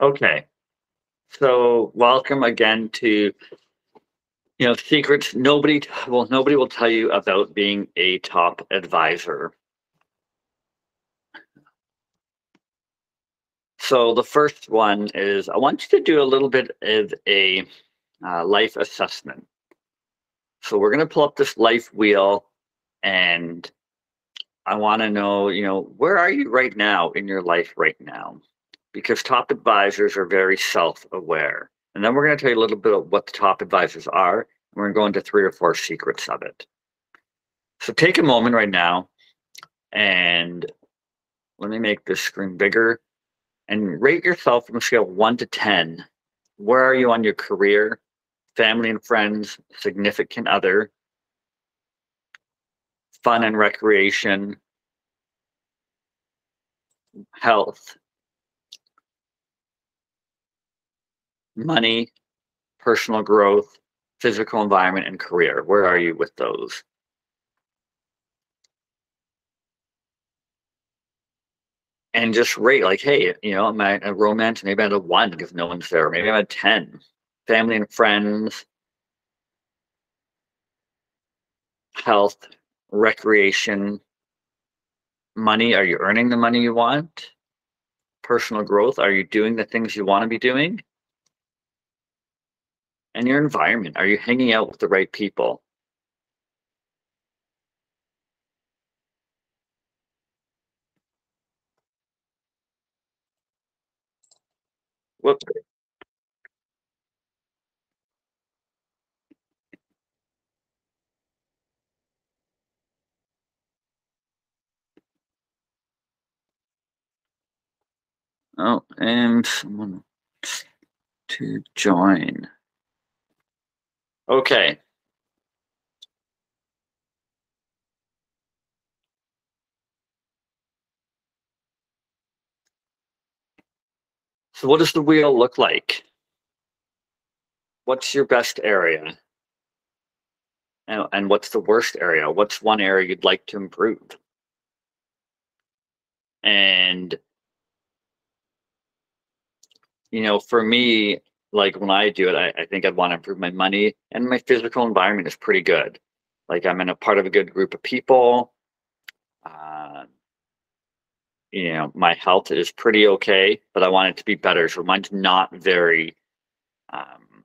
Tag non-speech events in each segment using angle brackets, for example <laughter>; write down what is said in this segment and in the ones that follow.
Okay. So welcome again to you know secrets nobody well nobody will tell you about being a top advisor. So the first one is I want you to do a little bit of a uh, life assessment. So we're going to pull up this life wheel and I want to know, you know, where are you right now in your life right now? Because top advisors are very self-aware. And then we're going to tell you a little bit of what the top advisors are. And we're going to go into three or four secrets of it. So take a moment right now and let me make this screen bigger and rate yourself from a scale of one to 10. Where are you on your career, family and friends, significant other, fun and recreation, health, money, personal growth, physical environment, and career. Where are you with those? And just rate like, hey, you know, am I a romance? Maybe I'm a one because no one's there. Maybe I'm a 10. Family and friends, health, recreation, money. Are you earning the money you want? Personal growth. Are you doing the things you want to be doing? And your environment. Are you hanging out with the right people? Whoops. Oh, and someone to join. Okay. So what does the wheel look like? What's your best area? And, and what's the worst area? What's one area you'd like to improve? And you know, for me, like when I do it, I, I think I'd want to improve my money and my physical environment is pretty good. Like I'm in a part of a good group of people. Uh, you know, my health is pretty okay, but I want it to be better. So mine's not very, um,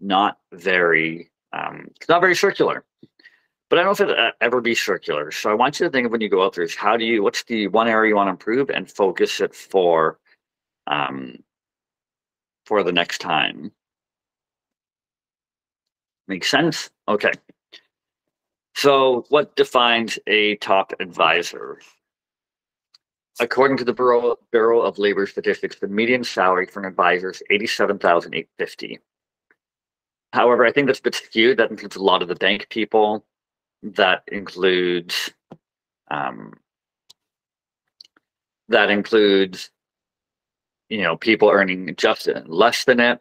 not very, um, it's not very circular. But I don't know if it uh, ever be circular. So I want you to think of when you go out there is how do you, what's the one area you want to improve and focus it for um, for the next time. Makes sense? Okay. So what defines a top advisor? According to the Bureau, Bureau of Labor Statistics, the median salary for an advisor is 87,850. However, I think that's a bit skewed. That includes a lot of the bank people. That includes um, that includes you know, people earning just less than it.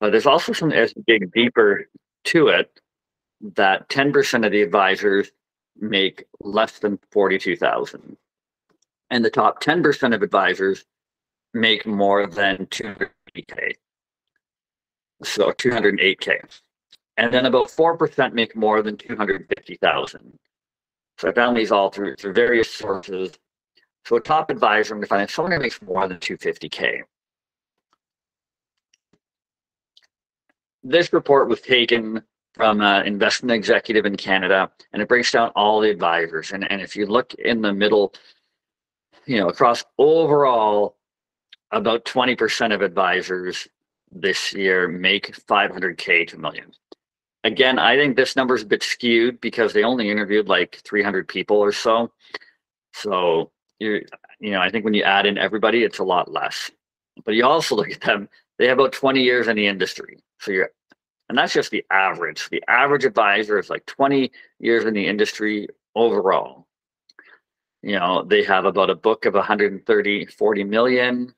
But there's also some as you dig deeper to it that 10% of the advisors make less than 42,000. And the top 10% of advisors make more than 200k. So 208k. And then about 4% make more than 250,000. So I found these all through, through various sources so a top advisor, I'm find someone who makes more than 250K. This report was taken from an investment executive in Canada, and it breaks down all the advisors. And, and if you look in the middle, you know, across overall, about 20% of advisors this year make 500K to million. Again, I think this number is a bit skewed because they only interviewed like 300 people or so. So you you know, I think when you add in everybody, it's a lot less. But you also <laughs> look at them; they have about 20 years in the industry. So you're, and that's just the average. The average advisor is like 20 years in the industry overall. You know, they have about a book of 130, 40 million.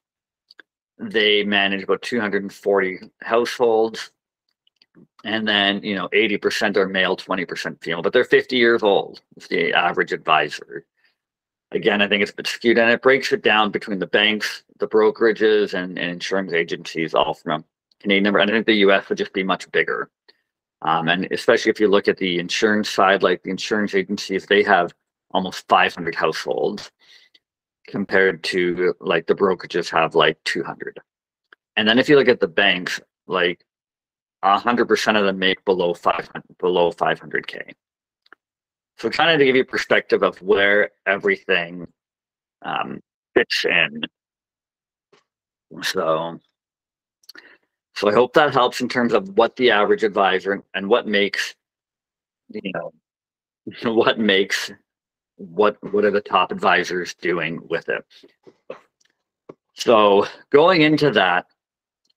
They manage about 240 households. And then, you know, 80% are male, 20% female, but they're 50 years old. It's the average advisor again, I think it's a bit skewed and it breaks it down between the banks, the brokerages, and, and insurance agencies, all from Canadian number. And I think the US would just be much bigger. Um, and especially if you look at the insurance side, like the insurance agencies, they have almost 500 households compared to like the brokerages have like 200. And then if you look at the banks, like 100% of them make below 500 below 500k. So kind of to give you perspective of where everything um, fits in. So, so I hope that helps in terms of what the average advisor and what makes, you know, <laughs> what makes what what are the top advisors doing with it. So going into that,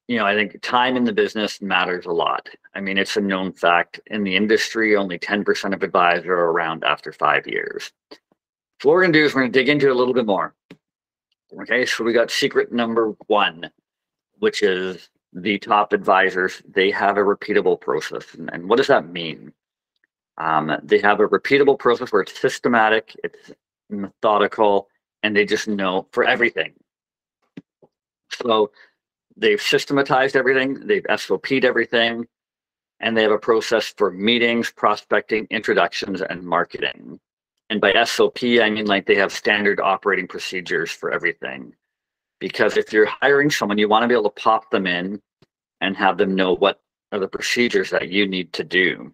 you know, I think time in the business matters a lot. I mean, it's a known fact in the industry, only 10% of advisors are around after five years. So what we're gonna do is we're gonna dig into it a little bit more. Okay, so we got secret number one, which is the top advisors, they have a repeatable process. And, and what does that mean? Um, they have a repeatable process where it's systematic, it's methodical, and they just know for everything. So they've systematized everything, they've SOP'd everything, and they have a process for meetings, prospecting, introductions, and marketing. And by SOP, I mean like they have standard operating procedures for everything. Because if you're hiring someone, you want to be able to pop them in and have them know what are the procedures that you need to do.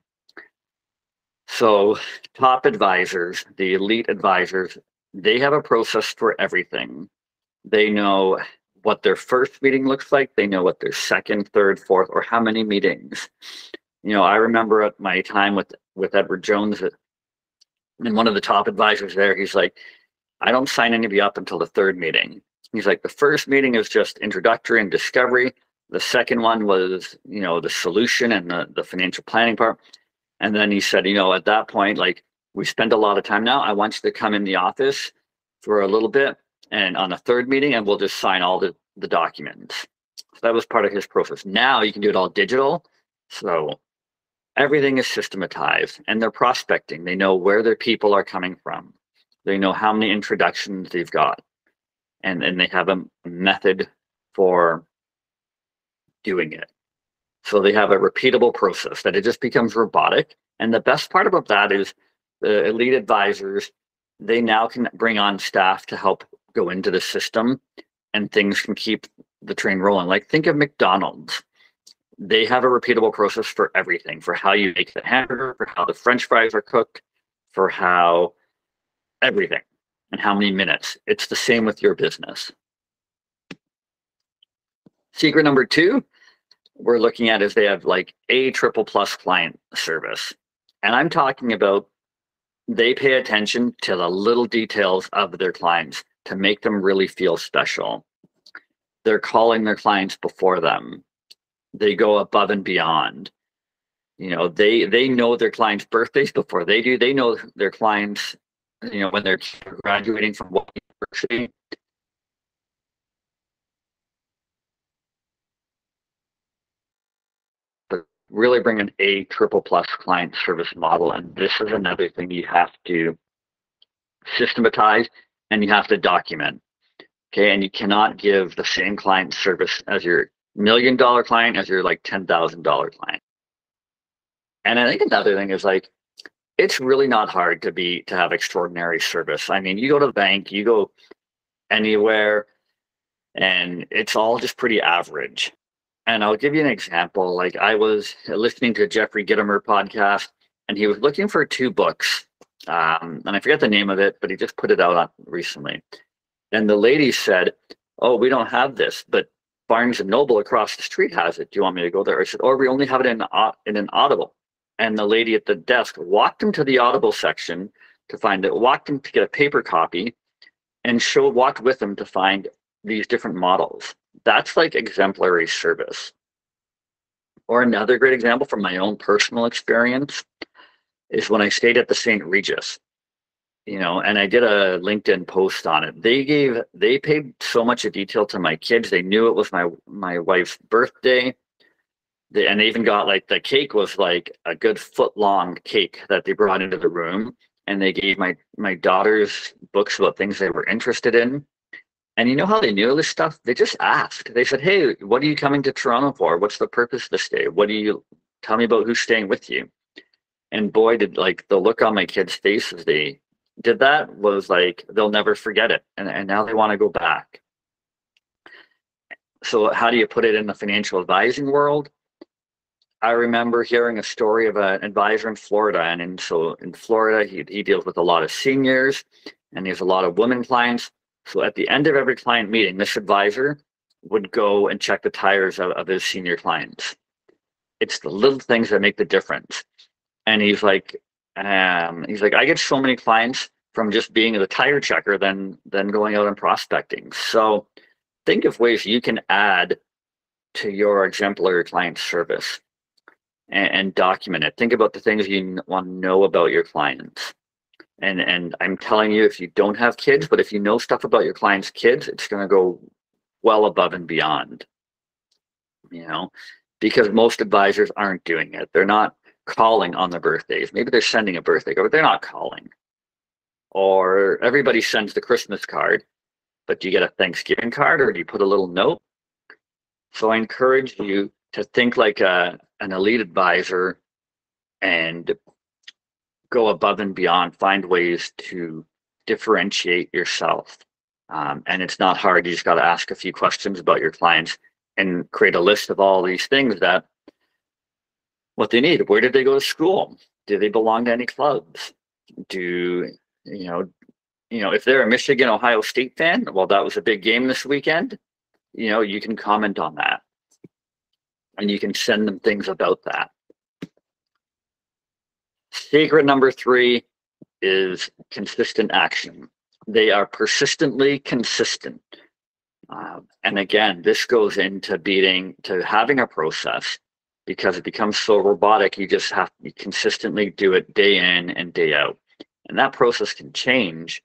So, top advisors, the elite advisors, they have a process for everything. They know what their first meeting looks like. They know what their second, third, fourth, or how many meetings. You know, I remember at my time with with Edward Jones, uh, and one of the top advisors there, he's like, I don't sign anybody up until the third meeting. He's like, the first meeting is just introductory and discovery. The second one was, you know, the solution and the, the financial planning part. And then he said, you know, at that point, like we spend a lot of time now. I want you to come in the office for a little bit and on a third meeting and we'll just sign all the, the documents. So that was part of his process. Now you can do it all digital. So everything is systematized and they're prospecting. They know where their people are coming from. They know how many introductions they've got. And, and they have a method for doing it. So they have a repeatable process that it just becomes robotic. And the best part about that is the elite advisors, they now can bring on staff to help go into the system and things can keep the train rolling. Like think of McDonald's. They have a repeatable process for everything, for how you make the hamburger, for how the French fries are cooked, for how everything and how many minutes. It's the same with your business. Secret number two, we're looking at is they have like a triple plus client service. And I'm talking about they pay attention to the little details of their clients to make them really feel special. They're calling their clients before them. They go above and beyond. You know, they they know their clients' birthdays before they do. They know their clients, you know, when they're graduating from what university. Really bring an A triple plus client service model. And this is another thing you have to systematize and you have to document. Okay, and you cannot give the same client service as your million dollar client as your like ten thousand dollar client. And I think another thing is like it's really not hard to be to have extraordinary service. I mean, you go to the bank, you go anywhere, and it's all just pretty average. And I'll give you an example. Like I was listening to Jeffrey Gitomer podcast, and he was looking for two books um, and I forget the name of it, but he just put it out on recently. And the lady said, "Oh, we don't have this, but Barnes and Noble across the street has it. Do you want me to go there?" I said, "Or we only have it in in an Audible." And the lady at the desk walked him to the Audible section to find it, walked him to get a paper copy, and showed walked with him to find these different models. That's like exemplary service. Or another great example from my own personal experience is when I stayed at the St. Regis, you know, and I did a LinkedIn post on it. They gave, they paid so much detail to my kids. They knew it was my, my wife's birthday. They, and they even got like the cake was like a good foot long cake that they brought into the room. and they gave my my daughters books about things they were interested in. And you know how they knew this stuff? They just asked. They said, "Hey, what are you coming to Toronto for? What's the purpose this day? What do you tell me about who's staying with you?" And boy, did like the look on my kids' faces they did that was like they'll never forget it, and and now they want to go back. So how do you put it in the financial advising world? I remember hearing a story of an advisor in Florida, and in, so in Florida, he, he deals with a lot of seniors, and he has a lot of women clients. So at the end of every client meeting, this advisor would go and check the tires of, of his senior clients. It's the little things that make the difference. And he's like, um, he's like, I get so many clients from just being the tire checker than than going out and prospecting. So think of ways you can add to your exemplary client service and, and document it. Think about the things you want to know about your clients. And and I'm telling you, if you don't have kids, but if you know stuff about your clients' kids, it's going to go well above and beyond. You know, because most advisors aren't doing it. They're not calling on their birthdays. Maybe they're sending a birthday card, but they're not calling. Or everybody sends the Christmas card, but do you get a Thanksgiving card or do you put a little note? So I encourage you to think like a, an elite advisor and go above and beyond, find ways to differentiate yourself. Um, and it's not hard. You just got to ask a few questions about your clients and create a list of all these things that what they need. Where did they go to school? Do they belong to any clubs? Do you know? You know, if they're a Michigan Ohio State fan, well, that was a big game this weekend. You know, you can comment on that and you can send them things about that. Secret number three is consistent action. They are persistently consistent. Uh, and again, this goes into beating to having a process because it becomes so robotic. You just have to consistently do it day in and day out. And that process can change,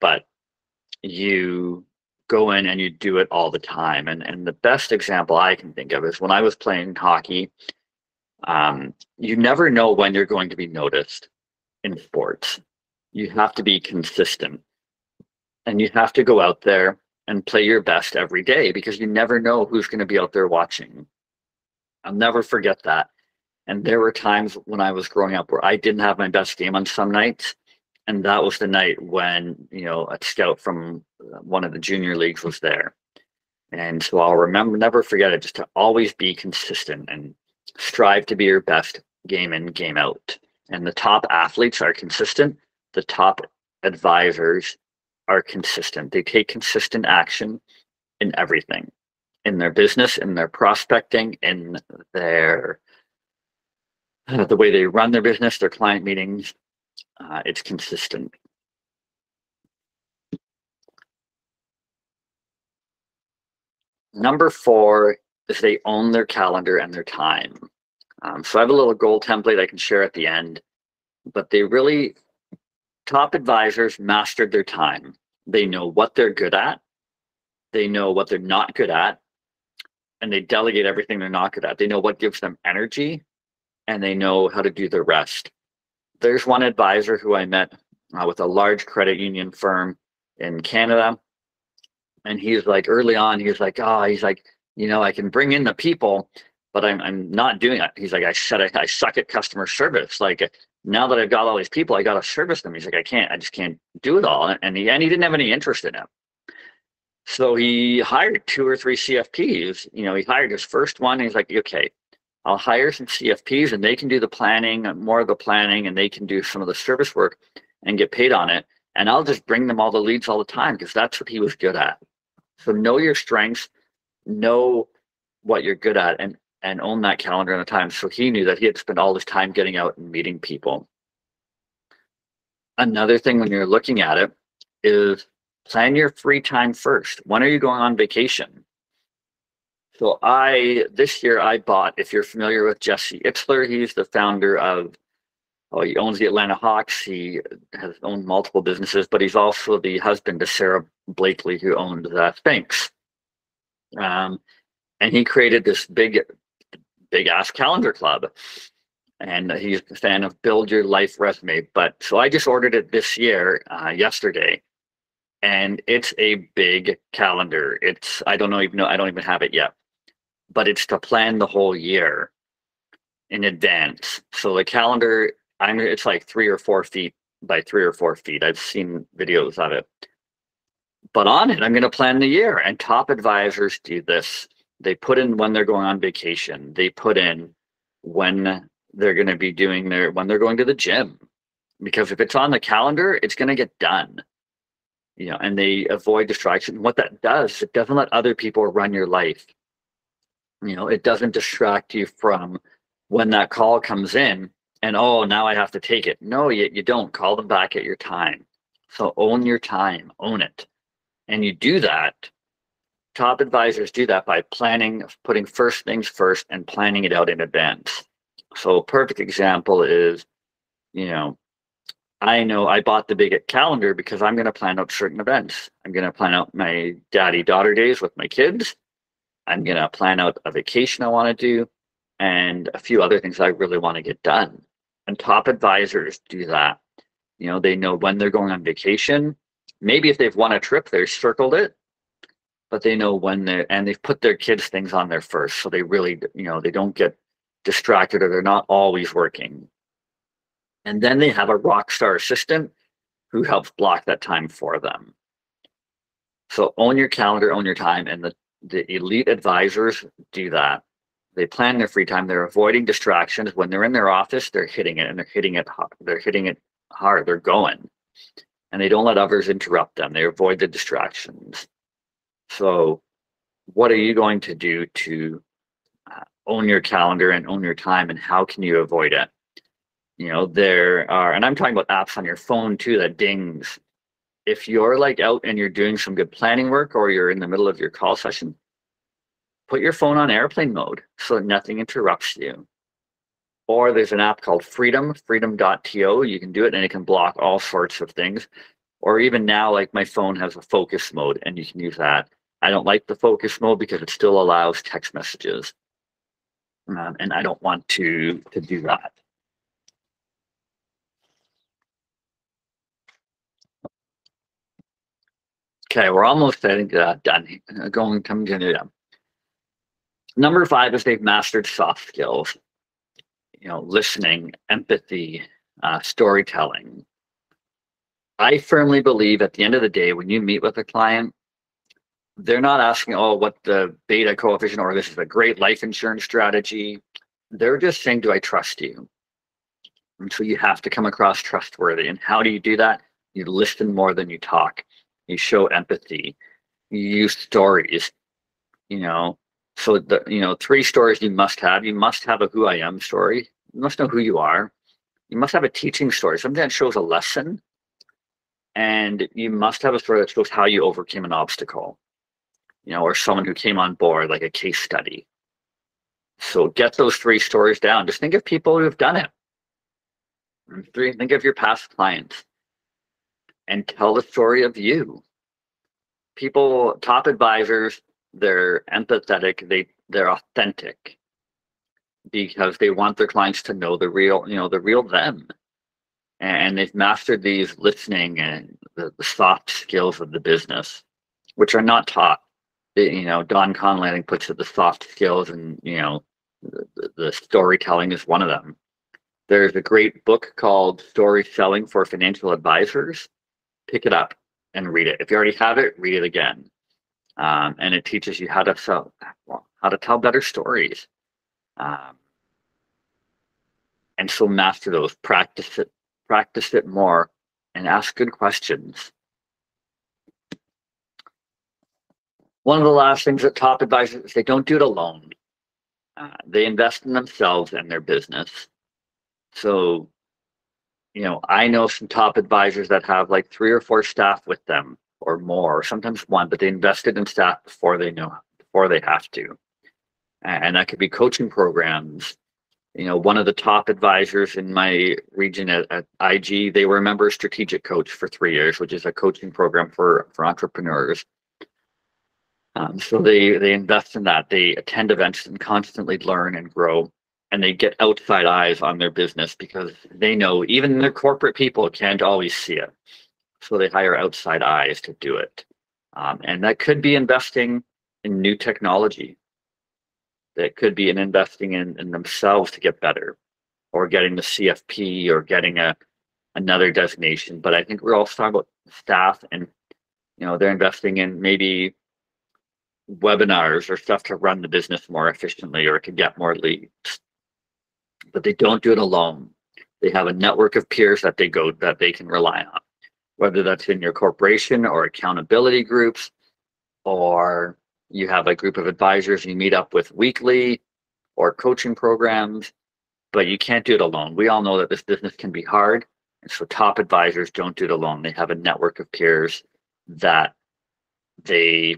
but you go in and you do it all the time. And and the best example I can think of is when I was playing hockey. Um, you never know when you're going to be noticed in sports. You have to be consistent, and you have to go out there and play your best every day because you never know who's going to be out there watching. I'll never forget that. And there were times when I was growing up where I didn't have my best game on some nights, and that was the night when you know a scout from uh, one of the junior leagues was there. And so i'll remember never forget it just to always be consistent and strive to be your best game in game out. And the top athletes are consistent. The top advisors are consistent. They take consistent action in everything in their business in their prospecting in their uh, the way they run their business their client meetings uh, it's consistent. Number four is they own their calendar and their time. Um, so I have a little goal template I can share at the end, but they really, top advisors mastered their time. They know what they're good at, they know what they're not good at, and they delegate everything they're not good at. They know what gives them energy, and they know how to do the rest there's one advisor who I met uh, with a large credit union firm in Canada. And he's like, early on, he's like, oh, he's like, you know, I can bring in the people, but I'm, I'm not doing it. He's like, I said, I, I suck at customer service. Like now that I've got all these people, I got to service them. He's like, I can't, I just can't do it all. And he, and he didn't have any interest in it. So he hired two or three CFPs. You know, he hired his first one. He's like, okay, I'll hire some CFPs and they can do the planning, uh, more of the planning, and they can do some of the service work and get paid on it. And I'll just bring them all the leads all the time because that's what he was good at. So know your strengths, know what you're good at, and and own that calendar and the time. So he knew that he had spent all his time getting out and meeting people. Another thing when you're looking at it is plan your free time first. When are you going on vacation? So I this year I bought. If you're familiar with Jesse Itzler, he's the founder of. Oh, he owns the Atlanta Hawks. He has owned multiple businesses, but he's also the husband to Sara Blakely, who owned uh, Spanx. Um, and he created this big, big ass calendar club. and he's a fan of Build Your Life Resume. But so I just ordered it this year, uh, yesterday, and it's a big calendar. It's I don't know even know I don't even have it yet, but it's to plan the whole year in advance. So the calendar, I'm it's like three or four feet by three or four feet. I've seen videos of it. But on it, I'm going to plan the year. And top advisors do this. They put in when they're going on vacation. They put in when they're going to be doing their when they're going to the gym. Because if it's on the calendar, it's going to get done. You know, and they avoid distraction. What that does, it doesn't let other people run your life. You know, it doesn't distract you from when that call comes in and oh now i have to take it. No you, you don't. Call them back at your time. So own your time. Own it. And you do that top advisors do that by planning putting first things first and planning it out in advance. So a perfect example is you know i know i bought the big calendar because i'm going to plan out certain events i'm going to plan out my daddy daughter days with my kids i'm going to plan out a vacation i want to do and a few other things I really want to get done. And top advisors do that. You know, they know when they're going on vacation. Maybe if they've won a trip, they've circled it, but they know when they're, and they've put their kids' things on there first. So they really, you know, they don't get distracted or they're not always working. And then they have a rock star assistant who helps block that time for them. So own your calendar, own your time, and the, the elite advisors do that. They plan their free time. They're avoiding distractions. When they're in their office, they're hitting it and they're hitting it hard. They're hitting it hard. They're going. And they don't let others interrupt them. They avoid the distractions. So, what are you going to do to uh, own your calendar and own your time? And how can you avoid it? You know, there are, and I'm talking about apps on your phone too that dings. If you're like out and you're doing some good planning work or you're in the middle of your call session, put your phone on airplane mode so that nothing interrupts you. Or there's an app called Freedom, freedom.to. You can do it and it can block all sorts of things. Or even now, like my phone has a focus mode and you can use that. I don't like the focus mode because it still allows text messages. Um, and I don't want to, to do that. Okay, we're almost uh, done. Going to continue. Number five is they've mastered soft skills, you know, listening, empathy, uh, storytelling. I firmly believe at the end of the day, when you meet with a client, they're not asking, oh, what the beta coefficient or this is a great life insurance strategy. They're just saying, do I trust you? And so you have to come across trustworthy. And how do you do that? You listen more than you talk. You show empathy. You use stories. You know, so the you know three stories you must have. You must have a who I am story. You must know who you are. You must have a teaching story, something that shows a lesson, and you must have a story that shows how you overcame an obstacle. You know, or someone who came on board, like a case study. So get those three stories down. Just think of people who have done it. Three, think of your past clients and tell the story of you. People, top advisors, they're empathetic, they they're authentic because they want their clients to know the real, you know, the real them. And they've mastered these listening and the, the soft skills of the business, which are not taught. You know, Don think puts it the soft skills and you know the, the storytelling is one of them. There's a great book called Story Selling for Financial Advisors. Pick it up and read it. If you already have it, read it again um, and it teaches you how to sell, how to tell better stories. Um, and so master those, practice it, practice it more, and ask good questions. One of the last things that top advisors they don't do it alone. Uh, they invest in themselves and their business. So, you know, I know some top advisors that have like three or four staff with them or more, sometimes one, but they invested in staff before they know before they have to. And that could be coaching programs. You know, one of the top advisors in my region at, at IG, they were a member strategic coach for three years, which is a coaching program for, for entrepreneurs. Um, so they they invest in that. They attend events and constantly learn and grow. And they get outside eyes on their business because they know even their corporate people can't always see it. So they hire outside eyes to do it. Um, and that could be investing in new technology. That could be in investing in, in themselves to get better or getting the CFP or getting a another designation. But I think we're also talking about staff and you know they're investing in maybe webinars or stuff to run the business more efficiently or to get more leads but they don't do it alone. They have a network of peers that they go that they can rely on. Whether that's in your corporation or accountability groups or you have a group of advisors you meet up with weekly or coaching programs but you can't do it alone. We all know that this business can be hard and so top advisors don't do it alone. They have a network of peers that they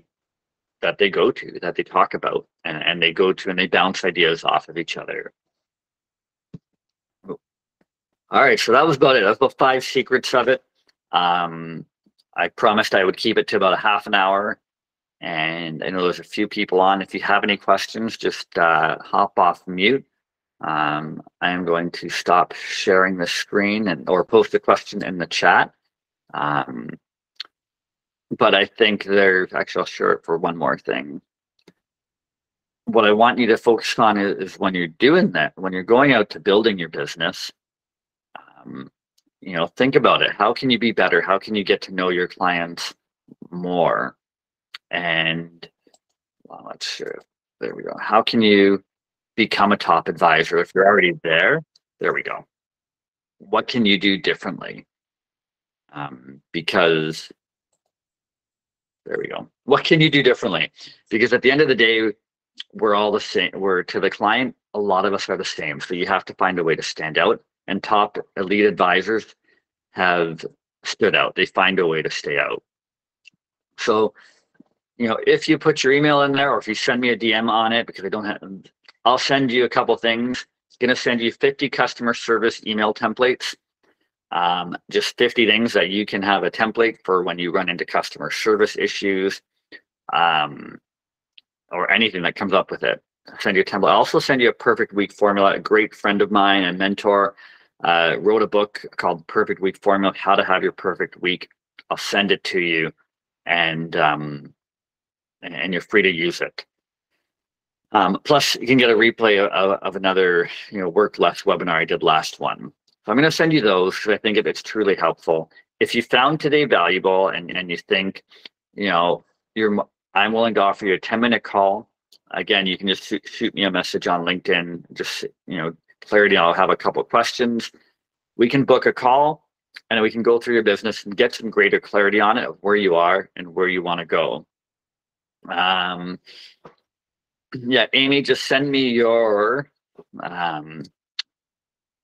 that they go to that they talk about and, and they go to and they bounce ideas off of each other all right so that was about it. That's about five secrets of it. Um i promised i would keep it to about a half an hour. And i know there's a few people on. If you have any questions just uh, hop off mute. Um, i am going to stop sharing the screen and or post a question in the chat. Um, but I think there's actually I'll share it for one more thing. What I want you to focus on is, is when you're doing that, when you're going out to building your business, um, you know, think about it. How can you be better? How can you get to know your clients more? And well, let's share. There we go. How can you become a top advisor if you're already there? There we go. What can you do differently? Um, because there we go. What can you do differently? Because at the end of the day, we're all the same. We're to the client, a lot of us are the same. So you have to find a way to stand out. And top elite advisors have stood out. They find a way to stay out. So, you know, if you put your email in there or if you send me a DM on it, because I don't have, I'll send you a couple things. It's going to send you 50 customer service email templates um, just 50 things that you can have a template for when you run into customer service issues um, or anything that comes up with it. I'll send you a template. I'll also send you a perfect week formula. A great friend of mine and mentor uh, wrote a book called Perfect Week Formula, How to Have Your Perfect Week. I'll send it to you and um, and you're free to use it. Um, plus, you can get a replay of, of another, you know, work less webinar I did last one. So I'm going to send you those because I think if it's truly helpful. If you found today valuable and, and you think, you know, you're, I'm willing to offer you a 10 minute call. Again, you can just shoot, shoot me a message on LinkedIn. Just, you know, clarity. I'll have a couple of questions. We can book a call and we can go through your business and get some greater clarity on it of where you are and where you want to go. Um, yeah, Amy, just send me your um,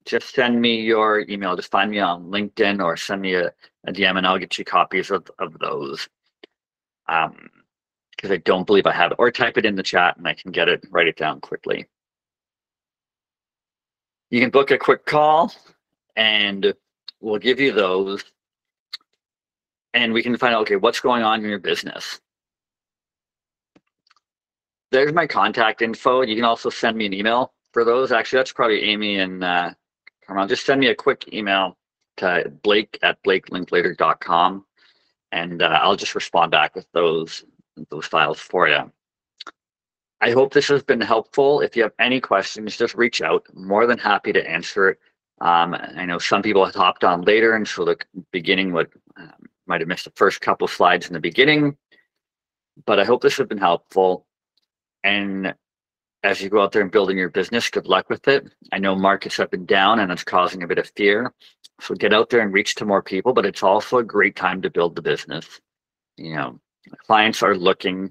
just send me your email. Just find me on LinkedIn or send me a, a DM and I'll get you copies of, of those. Um, because I don't believe I have it, or type it in the chat and I can get it, write it down quickly. You can book a quick call and we'll give you those and we can find out, okay, what's going on in your business. There's my contact info. You can also send me an email for those. Actually, that's probably Amy and uh, Carmel, just send me a quick email to blake at blakelinklater.com and uh, I'll just respond back with those those files for you. I hope this has been helpful. If you have any questions, just reach out. more than happy to answer it. Um, I know some people have hopped on later, and so the beginning would um, might have missed the first couple slides in the beginning. But I hope this has been helpful. And as you go out there and building your business, good luck with it. I know markets up and down and it's causing a bit of fear. So get out there and reach to more people, but it's also a great time to build the business. You know, clients are looking,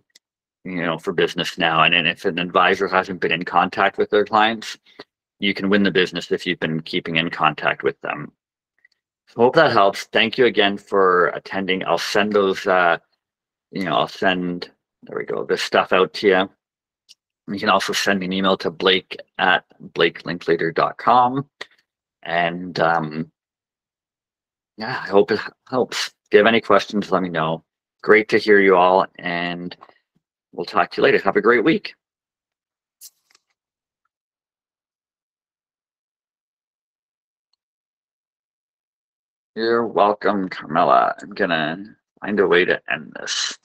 you know, for business now. And, and if an advisor hasn't been in contact with their clients, you can win the business if you've been keeping in contact with them. So hope that helps. Thank you again for attending. I'll send those, uh, you know, I'll send, there we go, this stuff out to you. You can also send me an email to blake at blakelinklater.com. And um, yeah, I hope it helps. If you have any questions, let me know. Great to hear you all, and We'll talk to you later. Have a great week. You're welcome, Carmela. I'm going to find a way to end this.